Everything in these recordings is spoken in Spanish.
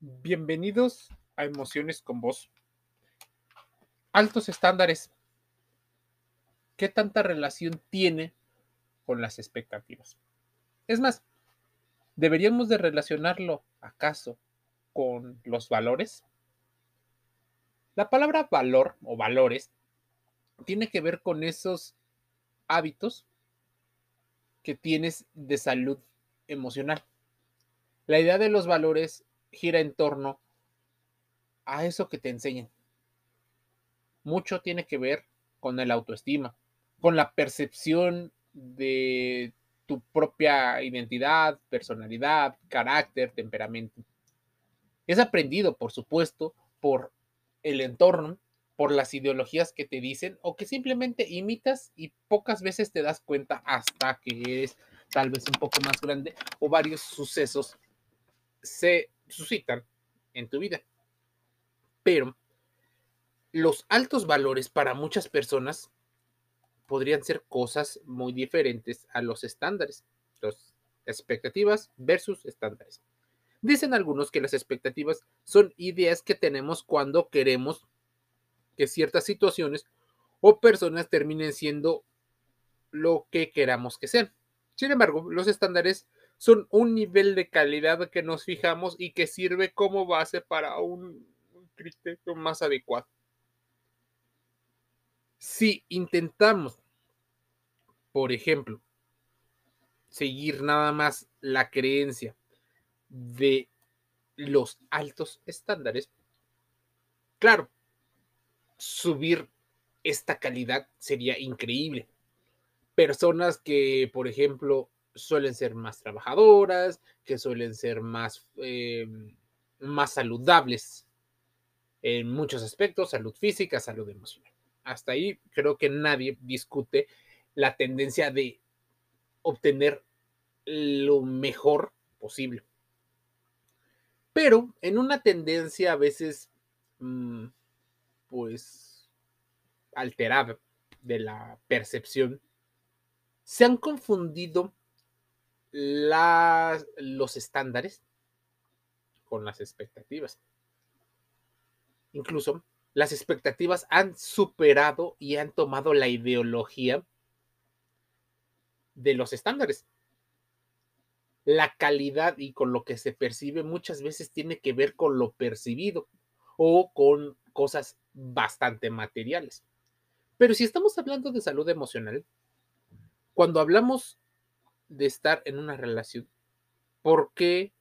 Bienvenidos a Emociones con Vos. Altos estándares. ¿Qué tanta relación tiene con las expectativas? Es más, ¿deberíamos de relacionarlo acaso con los valores? La palabra valor o valores tiene que ver con esos hábitos que tienes de salud emocional. La idea de los valores gira en torno a eso que te enseñan. Mucho tiene que ver con el autoestima, con la percepción de tu propia identidad, personalidad, carácter, temperamento. Es aprendido, por supuesto, por el entorno, por las ideologías que te dicen o que simplemente imitas y pocas veces te das cuenta hasta que eres tal vez un poco más grande o varios sucesos se suscitan en tu vida. Pero los altos valores para muchas personas podrían ser cosas muy diferentes a los estándares, las expectativas versus estándares. Dicen algunos que las expectativas son ideas que tenemos cuando queremos que ciertas situaciones o personas terminen siendo lo que queramos que sean. Sin embargo, los estándares son un nivel de calidad que nos fijamos y que sirve como base para un, criterio más adecuado. Si intentamos, por ejemplo, seguir nada más la creencia de los altos estándares, claro, subir esta calidad sería increíble. Personas que, por ejemplo, suelen ser más trabajadoras, que suelen ser más, eh, más saludables en muchos aspectos, salud física, salud emocional. Hasta ahí creo que nadie discute la tendencia de obtener lo mejor posible. Pero en una tendencia a veces, mm, pues, alterada de la percepción, se han confundido los estándares con las expectativas. Incluso las expectativas han superado y han tomado la ideología de los estándares. La calidad y con lo que se percibe muchas veces tiene que ver con lo percibido o con cosas bastante materiales. Pero si estamos hablando de salud emocional, cuando hablamos de estar en una relación, ¿por qué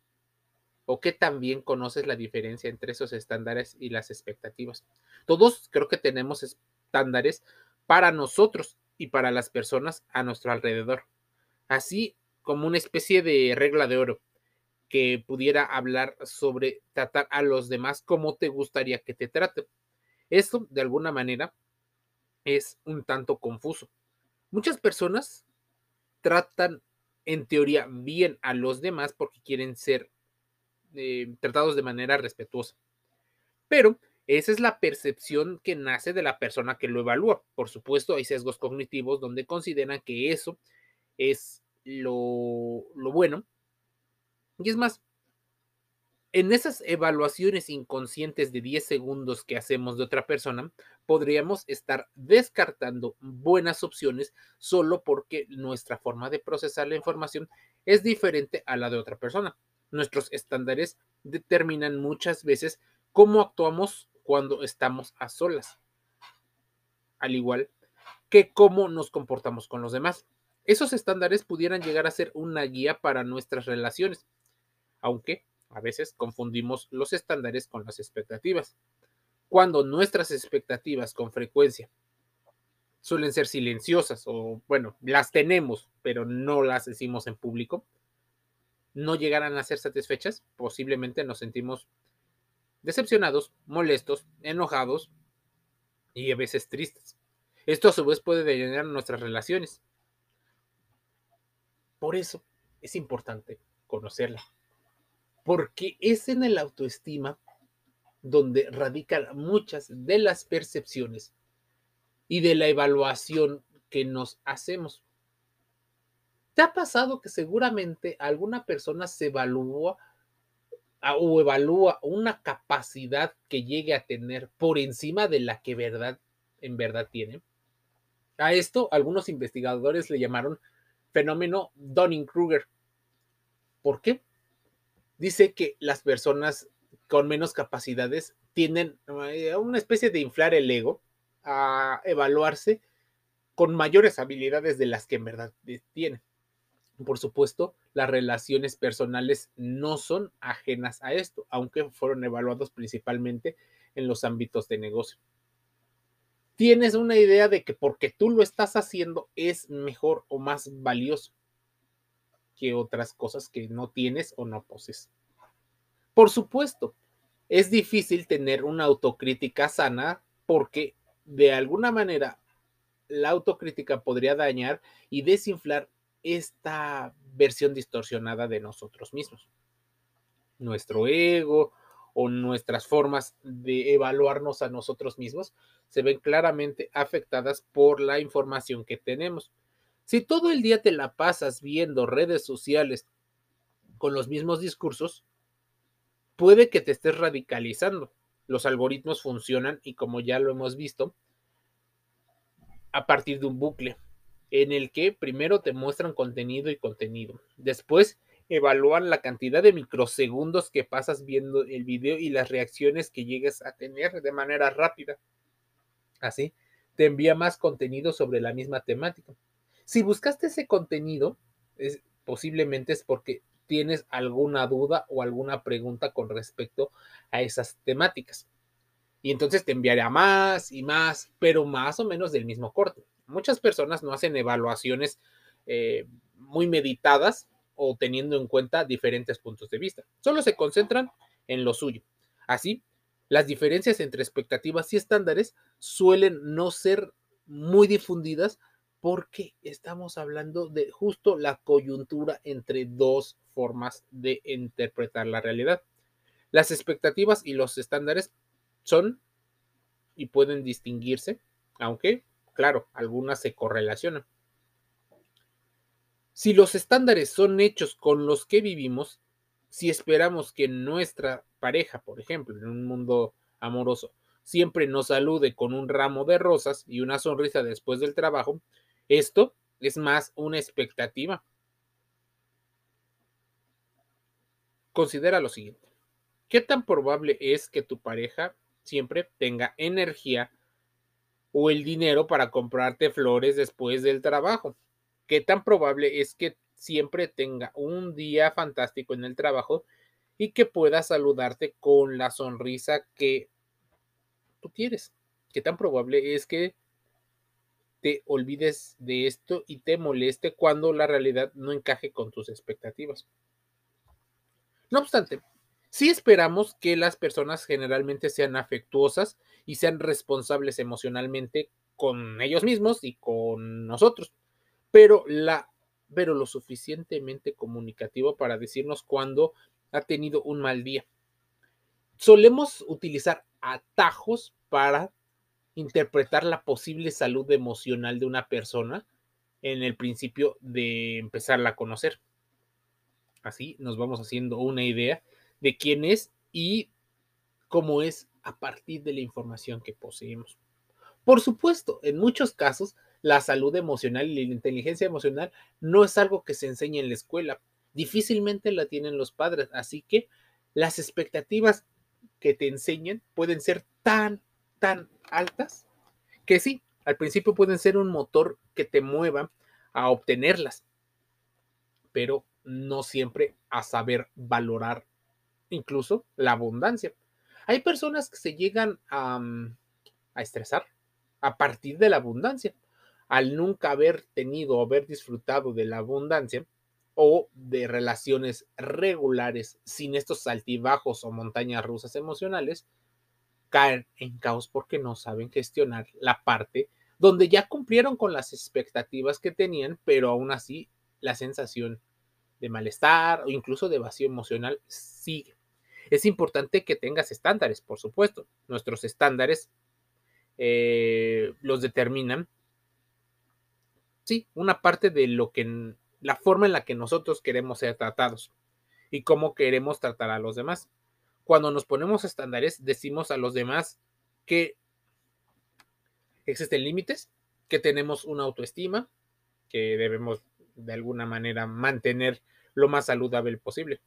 o qué también conoces la diferencia entre esos estándares y las expectativas? Todos creo que tenemos estándares para nosotros y para las personas a nuestro alrededor, así como una especie de regla de oro que pudiera hablar sobre tratar a los demás como te gustaría que te traten. Esto, de alguna manera, es un tanto confuso. Muchas personas tratan en teoría bien a los demás porque quieren ser eh, tratados de manera respetuosa. Pero esa es la percepción que nace de la persona que lo evalúa. Por supuesto, hay sesgos cognitivos donde consideran que eso es lo, lo bueno. Y es más, en esas evaluaciones inconscientes de 10 segundos que hacemos de otra persona, podríamos estar descartando buenas opciones solo porque nuestra forma de procesar la información es diferente a la de otra persona. Nuestros estándares determinan muchas veces cómo actuamos cuando estamos a solas, al igual que cómo nos comportamos con los demás. Esos estándares pudieran llegar a ser una guía para nuestras relaciones, aunque a veces confundimos los estándares con las expectativas. Cuando nuestras expectativas con frecuencia suelen ser silenciosas o, bueno, las tenemos, pero no las decimos en público, no llegarán a ser satisfechas, posiblemente nos sentimos decepcionados, molestos, enojados y a veces tristes. Esto a su vez puede dañar nuestras relaciones. Por eso es importante conocerla porque es en el autoestima donde radican muchas de las percepciones y de la evaluación que nos hacemos. ¿Te ha pasado que seguramente alguna persona se evalúa o evalúa una capacidad que llegue a tener por encima de la que verdad en verdad tiene. A esto algunos investigadores le llamaron fenómeno Dunning-Kruger. ¿Por qué? Dice que las personas con menos capacidades tienden eh, una especie de inflar el ego, a evaluarse con mayores habilidades de las que en verdad tienen. Por supuesto, las relaciones personales no son ajenas a esto, aunque fueron evaluados principalmente en los ámbitos de negocio. Tienes una idea de que porque tú lo estás haciendo es mejor o más valioso que otras cosas que no tienes o no poses. Por supuesto, es difícil tener una autocrítica sana porque de alguna manera la autocrítica podría dañar y desinflar esta versión distorsionada de nosotros mismos. Nuestro ego o nuestras formas de evaluarnos a nosotros mismos se ven claramente afectadas por la información que tenemos. Si todo el día te la pasas viendo redes sociales con los mismos discursos, puede que te estés radicalizando. Los algoritmos funcionan y como ya lo hemos visto, a partir de un bucle en el que primero te muestran contenido y contenido. Después evalúan la cantidad de microsegundos que pasas viendo el video y las reacciones que llegues a tener de manera rápida. Así, te envía más contenido sobre la misma temática. Si buscaste ese contenido, es, posiblemente es porque tienes alguna duda o alguna pregunta con respecto a esas temáticas. Y entonces te enviará más y más, pero más o menos del mismo corte. Muchas personas no hacen evaluaciones eh, muy meditadas o teniendo en cuenta diferentes puntos de vista. Solo se concentran en lo suyo. Así, las diferencias entre expectativas y estándares suelen no ser muy difundidas porque estamos hablando de justo la coyuntura entre dos formas de interpretar la realidad. Las expectativas y los estándares son y pueden distinguirse, aunque, claro, algunas se correlacionan. Si los estándares son hechos con los que vivimos, si esperamos que nuestra pareja, por ejemplo, en un mundo amoroso, siempre nos salude con un ramo de rosas y una sonrisa después del trabajo, esto es más una expectativa. Considera lo siguiente. ¿Qué tan probable es que tu pareja siempre tenga energía o el dinero para comprarte flores después del trabajo? ¿Qué tan probable es que siempre tenga un día fantástico en el trabajo y que pueda saludarte con la sonrisa que tú quieres? ¿Qué tan probable es que te olvides de esto y te moleste cuando la realidad no encaje con tus expectativas? No obstante, sí esperamos que las personas generalmente sean afectuosas y sean responsables emocionalmente con ellos mismos y con nosotros, pero, la, pero lo suficientemente comunicativo para decirnos cuando ha tenido un mal día. Solemos utilizar atajos para interpretar la posible salud emocional de una persona en el principio de empezarla a conocer. Así nos vamos haciendo una idea de quién es y cómo es a partir de la información que poseemos. Por supuesto, en muchos casos, la salud emocional y la inteligencia emocional no es algo que se enseña en la escuela. Difícilmente la tienen los padres, así que las expectativas que te enseñan pueden ser tan, tan altas que sí, al principio pueden ser un motor que te mueva a obtenerlas, pero no siempre a saber valorar incluso la abundancia. Hay personas que se llegan a, mm, a estresar a partir de la abundancia, al nunca haber tenido o haber disfrutado de la abundancia o de relaciones regulares sin estos altibajos o montañas rusas emocionales, caen en caos porque no saben gestionar la parte donde ya cumplieron con las expectativas que tenían, pero aún así la sensación de malestar o incluso de vacío emocional sigue. Es importante que tengas estándares, por supuesto. Nuestros estándares eh, los determinan, sí, una parte de lo que, la forma en la que nosotros queremos ser tratados. y cómo queremos tratar a los demás. Cuando nos ponemos estándares, decimos a los demás que existen límites, que tenemos una autoestima, que debemos de alguna manera mantener lo más saludable posible.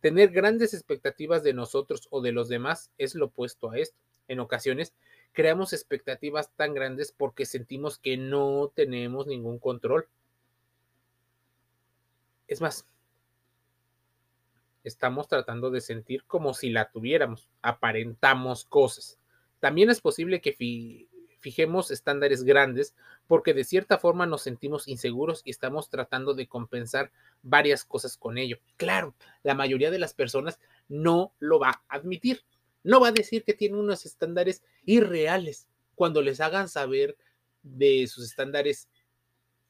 Tener grandes expectativas de nosotros o de los demás es lo opuesto a esto. En ocasiones creamos expectativas tan grandes porque sentimos que no tenemos ningún control. Es más, estamos tratando de sentir como si la tuviéramos, aparentamos cosas. También es posible que fijemos estándares grandes porque de cierta forma nos sentimos inseguros y estamos tratando de compensar varias cosas con ello. Claro, la mayoría de las personas no lo va a admitir. No va a decir que tiene unos estándares irreales cuando les hagan saber de sus estándares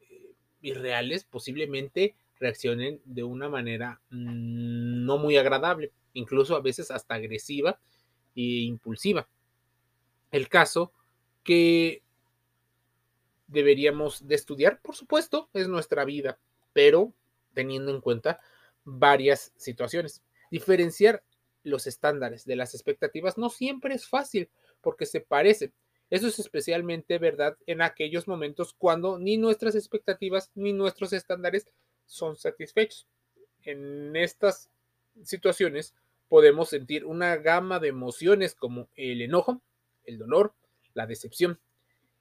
eh, irreales, posiblemente reaccionen de una manera mm, no muy agradable, incluso a veces hasta agresiva e impulsiva. El caso que deberíamos de estudiar, por supuesto, es nuestra vida, pero teniendo en cuenta varias situaciones. Diferenciar los estándares de las expectativas no siempre es fácil porque se parece. Eso es especialmente verdad en aquellos momentos cuando ni nuestras expectativas ni nuestros estándares son satisfechos. En estas situaciones podemos sentir una gama de emociones como el enojo, el dolor, la decepción.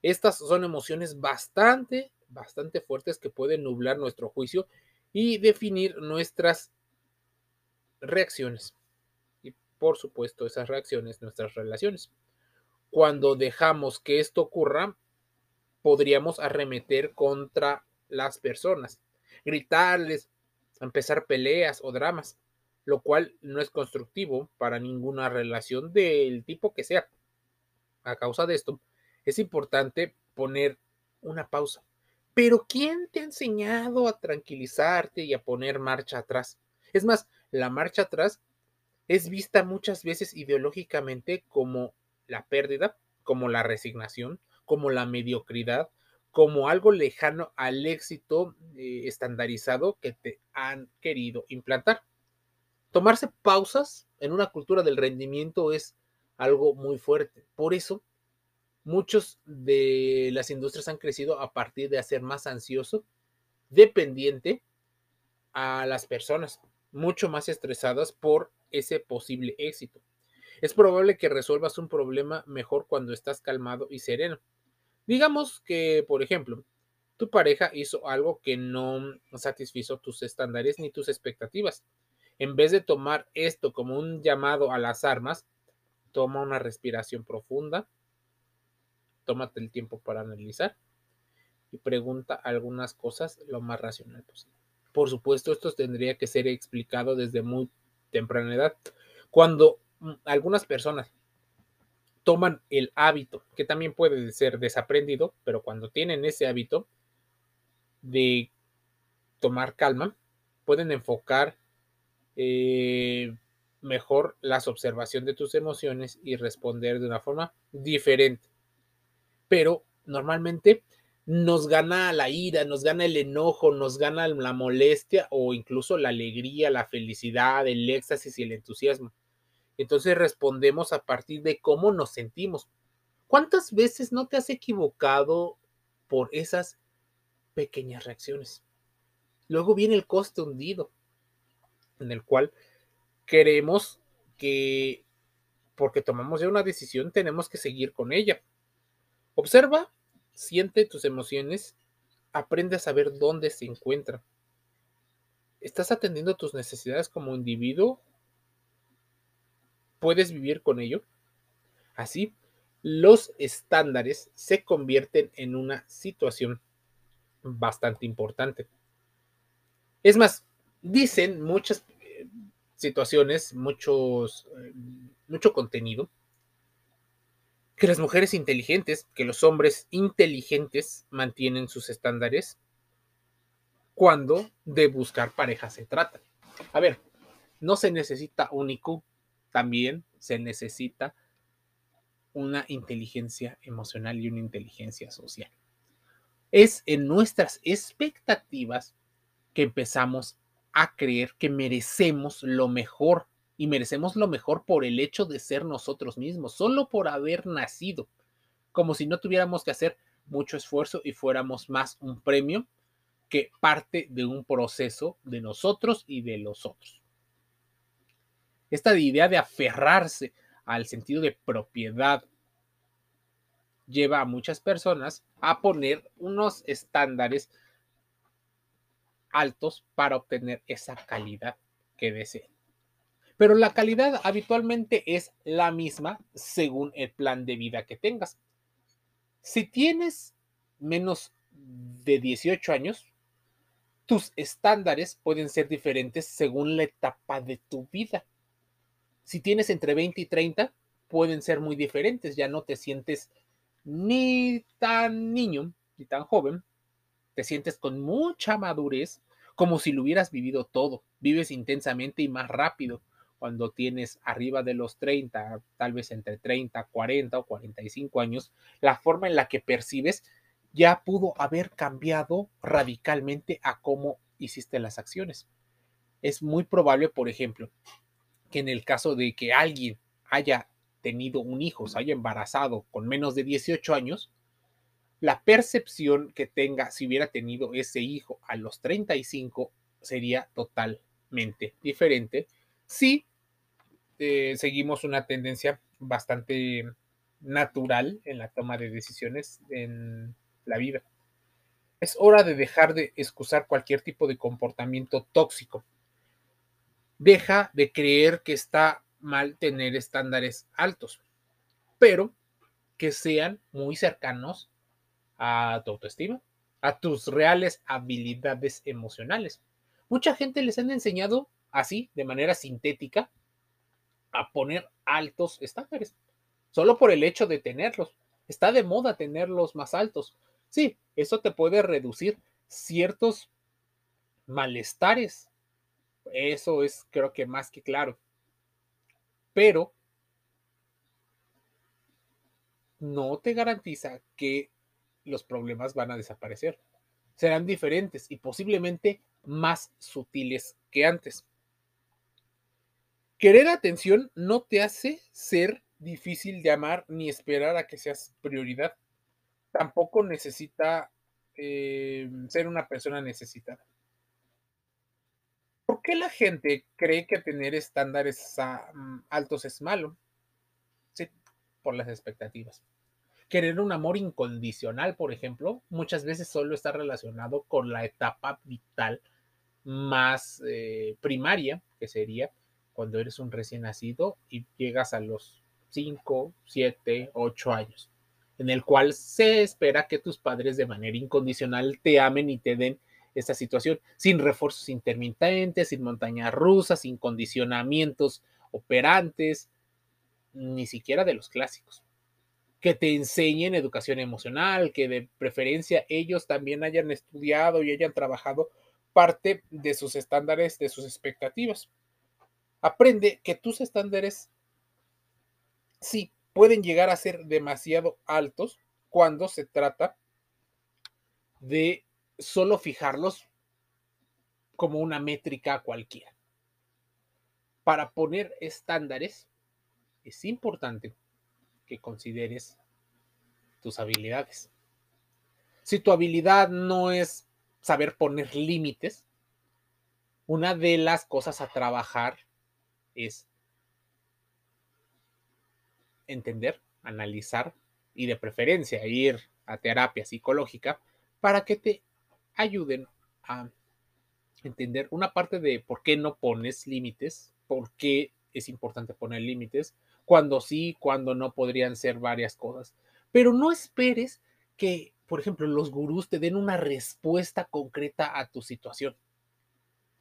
Estas son emociones bastante, bastante fuertes que pueden nublar nuestro juicio y definir nuestras reacciones. Y por supuesto, esas reacciones, nuestras relaciones. Cuando dejamos que esto ocurra, podríamos arremeter contra las personas, gritarles, empezar peleas o dramas, lo cual no es constructivo para ninguna relación del tipo que sea. A causa de esto, es importante poner una pausa. Pero ¿quién te ha enseñado a tranquilizarte y a poner marcha atrás? Es más, la marcha atrás es vista muchas veces ideológicamente como la pérdida, como la resignación, como la mediocridad, como algo lejano al éxito eh, estandarizado que te han querido implantar. Tomarse pausas en una cultura del rendimiento es algo muy fuerte. Por eso, muchos de las industrias han crecido a partir de hacer más ansioso, dependiente a las personas, mucho más estresadas por ese posible éxito. Es probable que resuelvas un problema mejor cuando estás calmado y sereno. Digamos que, por ejemplo, tu pareja hizo algo que no satisfizo tus estándares ni tus expectativas. En vez de tomar esto como un llamado a las armas, toma una respiración profunda, tómate el tiempo para analizar y pregunta algunas cosas lo más racional posible. Por supuesto, esto tendría que ser explicado desde muy temprana edad. Cuando mm, algunas personas toman el hábito, que también puede ser desaprendido, pero cuando tienen ese hábito de tomar calma, pueden enfocar eh, mejor la observación de tus emociones y responder de una forma diferente pero normalmente nos gana la ira, nos gana el enojo, nos gana la molestia o incluso la alegría, la felicidad, el éxtasis y el entusiasmo. Entonces respondemos a partir de cómo nos sentimos. ¿Cuántas veces no te has equivocado por esas pequeñas reacciones? Luego viene el coste hundido, en el cual queremos que, porque tomamos ya una decisión, tenemos que seguir con ella. Observa, siente tus emociones, aprende a saber dónde se encuentran. ¿Estás atendiendo tus necesidades como individuo? ¿Puedes vivir con ello? Así, los estándares se convierten en una situación bastante importante. Es más, dicen muchas eh, situaciones, muchos, eh, mucho contenido, que las mujeres inteligentes, que los hombres inteligentes mantienen sus estándares cuando de buscar pareja se trata. A ver, no se necesita un IQ, también se necesita una inteligencia emocional y una inteligencia social. Es en nuestras expectativas que empezamos a creer que merecemos lo mejor y merecemos lo mejor por el hecho de ser nosotros mismos, solo por haber nacido, como si no tuviéramos que hacer mucho esfuerzo y fuéramos más un premio que parte de un proceso de nosotros y de los otros. Esta idea de aferrarse al sentido de propiedad lleva a muchas personas a poner unos estándares altos para obtener esa calidad que deseen. Pero la calidad habitualmente es la misma según el plan de vida que tengas. Si tienes menos de 18 años, tus estándares pueden ser diferentes según la etapa de tu vida. Si tienes entre 20 y 30, pueden ser muy diferentes. Ya no te sientes ni tan niño ni tan joven. Te sientes con mucha madurez, como si lo hubieras vivido todo. Vives intensamente y más rápido cuando tienes arriba de los 30, tal vez entre 30, 40 o 45 años, la forma en la que percibes ya pudo haber cambiado radicalmente a cómo hiciste las acciones. Es muy probable, por ejemplo, que en el caso de que alguien haya tenido un hijo, se haya embarazado con menos de 18 años, la percepción que tenga si hubiera tenido ese hijo a los 35 sería totalmente diferente si eh, seguimos una tendencia bastante natural en la toma de decisiones en la vida. Es hora de dejar de excusar cualquier tipo de comportamiento tóxico. Deja de creer que está mal tener estándares altos, pero que sean muy cercanos a tu autoestima, a tus reales habilidades emocionales. Mucha gente les han enseñado así, de manera sintética, a poner altos estándares, solo por el hecho de tenerlos. Está de moda tenerlos más altos. Sí, eso te puede reducir ciertos malestares. Eso es creo que más que claro. Pero no te garantiza que los problemas van a desaparecer. Serán diferentes y posiblemente más sutiles que antes. Querer atención no te hace ser difícil de amar ni esperar a que seas prioridad. Tampoco necesita eh, ser una persona necesitada. ¿Por qué la gente cree que tener estándares mm, altos es malo? Sí, por las expectativas. Querer un amor incondicional, por ejemplo, muchas veces solo está relacionado con la etapa vital más eh, primaria, que sería cuando eres un recién nacido y llegas a los 5, 7, 8 años, en el cual se espera que tus padres de manera incondicional te amen y te den esta situación, sin refuerzos intermitentes, sin montañas rusas, sin condicionamientos operantes, ni siquiera de los clásicos. Que te enseñen educación emocional, que de preferencia ellos también hayan estudiado y hayan trabajado parte de sus estándares, de sus expectativas. Aprende que tus estándares sí pueden llegar a ser demasiado altos cuando se trata de solo fijarlos como una métrica cualquiera. Para poner estándares es importante que consideres tus habilidades. Si tu habilidad no es saber poner límites, una de las cosas a trabajar es entender, analizar y de preferencia ir a terapia psicológica para que te ayuden a entender una parte de por qué no pones límites, por qué es importante poner límites, cuando sí, cuando no podrían ser varias cosas. Pero no esperes que, por ejemplo, los gurús te den una respuesta concreta a tu situación.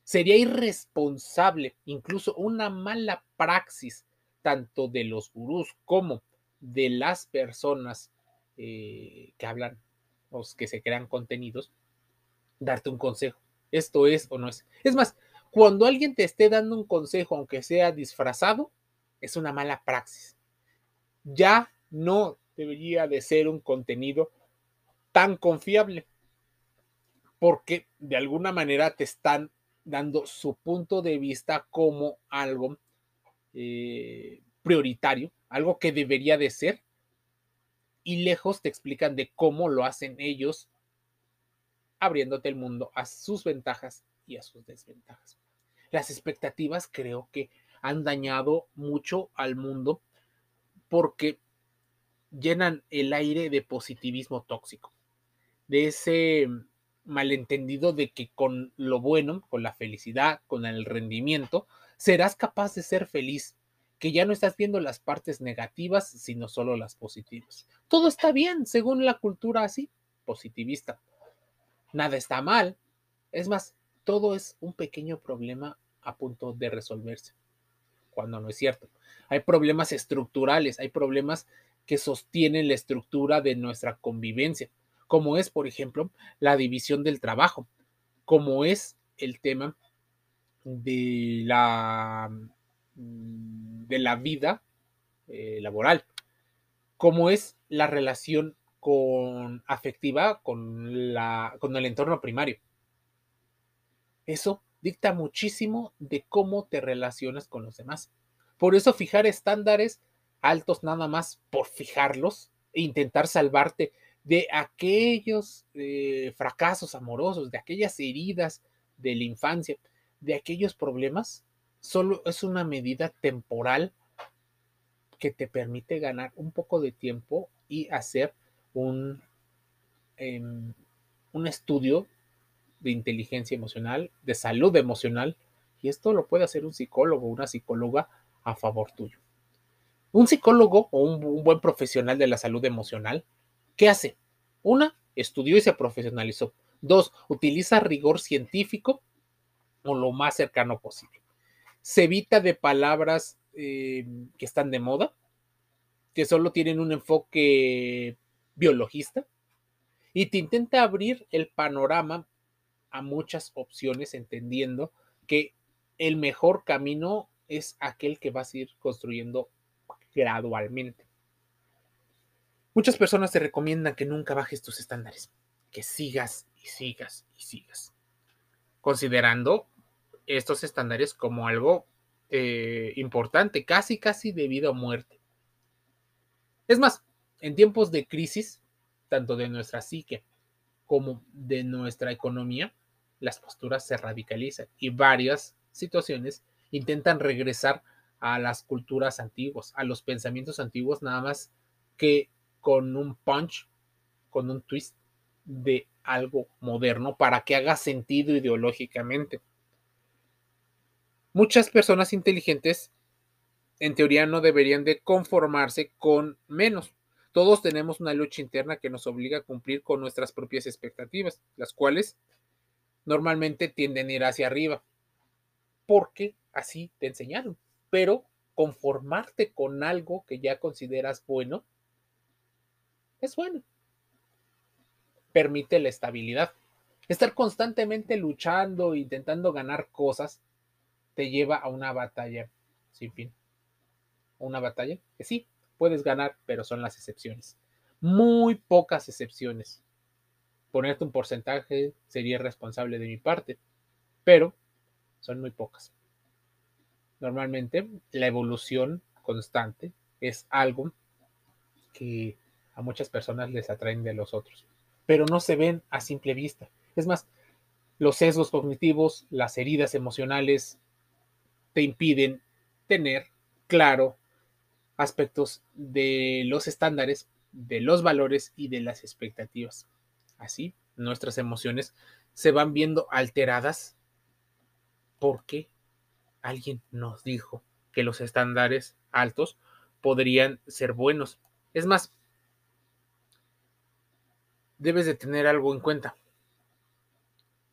Sería irresponsable, incluso una mala praxis, tanto de los gurús como de las personas eh, que hablan o que se crean contenidos, darte un consejo. Esto es o no es. Es más, cuando alguien te esté dando un consejo, aunque sea disfrazado, es una mala praxis. Ya no debería de ser un contenido tan confiable, porque de alguna manera te están dando su punto de vista como algo eh, prioritario, algo que debería de ser, y lejos te explican de cómo lo hacen ellos, abriéndote el mundo a sus ventajas y a sus desventajas. Las expectativas creo que han dañado mucho al mundo porque llenan el aire de positivismo tóxico, de ese malentendido de que con lo bueno, con la felicidad, con el rendimiento, serás capaz de ser feliz, que ya no estás viendo las partes negativas, sino solo las positivas. Todo está bien, según la cultura así, positivista. Nada está mal. Es más, todo es un pequeño problema a punto de resolverse, cuando no es cierto. Hay problemas estructurales, hay problemas que sostienen la estructura de nuestra convivencia, como es, por ejemplo, la división del trabajo, como es el tema de la, mm, de la vida eh, laboral, como es la relación con afectiva con, la, con el entorno primario. Eso dicta muchísimo de cómo te relacionas con los demás. Por eso fijar estándares altos nada más por fijarlos e intentar salvarte de aquellos eh, fracasos amorosos, de aquellas heridas de la infancia, de aquellos problemas, solo es una medida temporal que te permite ganar un poco de tiempo y hacer un, em, un estudio de inteligencia emocional, de salud emocional, y esto lo puede hacer un psicólogo, una psicóloga a favor tuyo. Un psicólogo o un, buen profesional de la salud emocional, ¿qué hace? Una, estudió y se profesionalizó. Dos, utiliza rigor científico o lo más cercano posible. Se evita de palabras eh, que están de moda, que solo tienen un enfoque biologista, y te intenta abrir el panorama a muchas opciones, entendiendo que el mejor camino es aquel que vas a ir construyendo gradualmente. Muchas personas te recomiendan que nunca bajes tus estándares, que sigas y sigas y sigas, considerando estos estándares como algo eh, importante, casi, casi de vida o muerte. Es más, en tiempos de crisis, tanto de nuestra psique como de nuestra economía, las posturas se radicalizan y varias situaciones intentan regresar a las culturas antiguas, a los pensamientos antiguos, nada más que con un punch, con un twist de algo moderno para que haga sentido ideológicamente. Muchas personas inteligentes, en teoría, no deberían de conformarse con menos. Todos tenemos una lucha interna que nos obliga a cumplir con nuestras propias expectativas, las cuales normalmente tienden a ir hacia arriba, porque así te enseñaron. Pero conformarte con algo que ya consideras bueno es bueno. Permite la estabilidad. Estar constantemente luchando, intentando ganar cosas, te lleva a una batalla sin fin. Una batalla que sí, puedes ganar, pero son las excepciones. Muy pocas excepciones. Ponerte un porcentaje sería irresponsable de mi parte, pero son muy pocas. Normalmente la evolución constante es algo que a muchas personas les atraen de los otros, pero no se ven a simple vista. Es más, los sesgos cognitivos, las heridas emocionales te impiden tener claro aspectos de los estándares, de los valores y de las expectativas. Así, nuestras emociones se van viendo alteradas porque alguien nos dijo que los estándares altos podrían ser buenos. Es más, debes de tener algo en cuenta.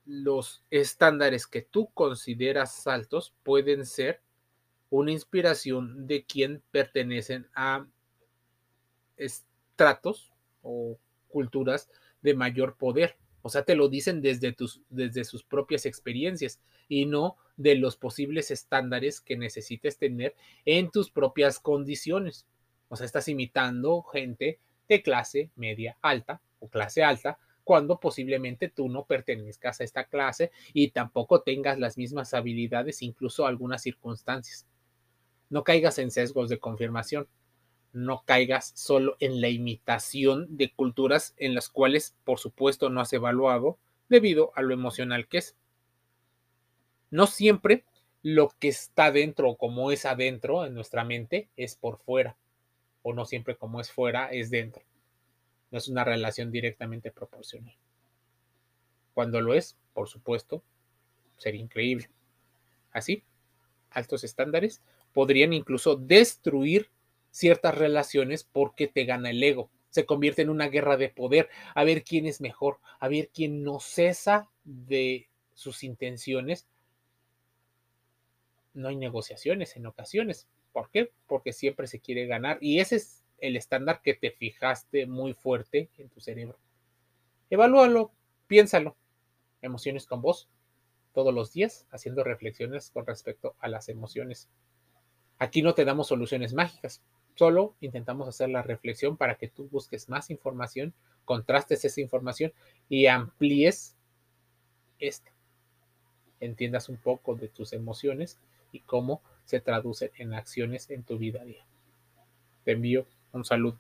Los estándares que tú consideras altos pueden ser una inspiración de quien pertenecen a estratos o culturas de mayor poder. O sea, te lo dicen desde, tus, desde sus propias experiencias y no de los posibles estándares que necesites tener en tus propias condiciones. O sea, estás imitando gente de clase media alta o clase alta cuando posiblemente tú no pertenezcas a esta clase y tampoco tengas las mismas habilidades, incluso algunas circunstancias. No caigas en sesgos de confirmación, no caigas solo en la imitación de culturas en las cuales, por supuesto, no has evaluado debido a lo emocional que es. No siempre lo que está dentro o como es adentro en nuestra mente es por fuera, o no siempre como es fuera es dentro. No es una relación directamente proporcional. Cuando lo es, por supuesto, sería increíble. Así, altos estándares podrían incluso destruir ciertas relaciones porque te gana el ego. Se convierte en una guerra de poder, a ver quién es mejor, a ver quién no cesa de sus intenciones. No hay negociaciones en ocasiones. ¿Por qué? Porque siempre se quiere ganar y ese es el estándar que te fijaste muy fuerte en tu cerebro. Evalúalo, piénsalo. Emociones con vos todos los días, haciendo reflexiones con respecto a las emociones. Aquí no te damos soluciones mágicas, solo intentamos hacer la reflexión para que tú busques más información, contrastes esa información y amplíes esta. Entiendas un poco de tus emociones y cómo se traducen en acciones en tu vida a día. Te envío un saludo.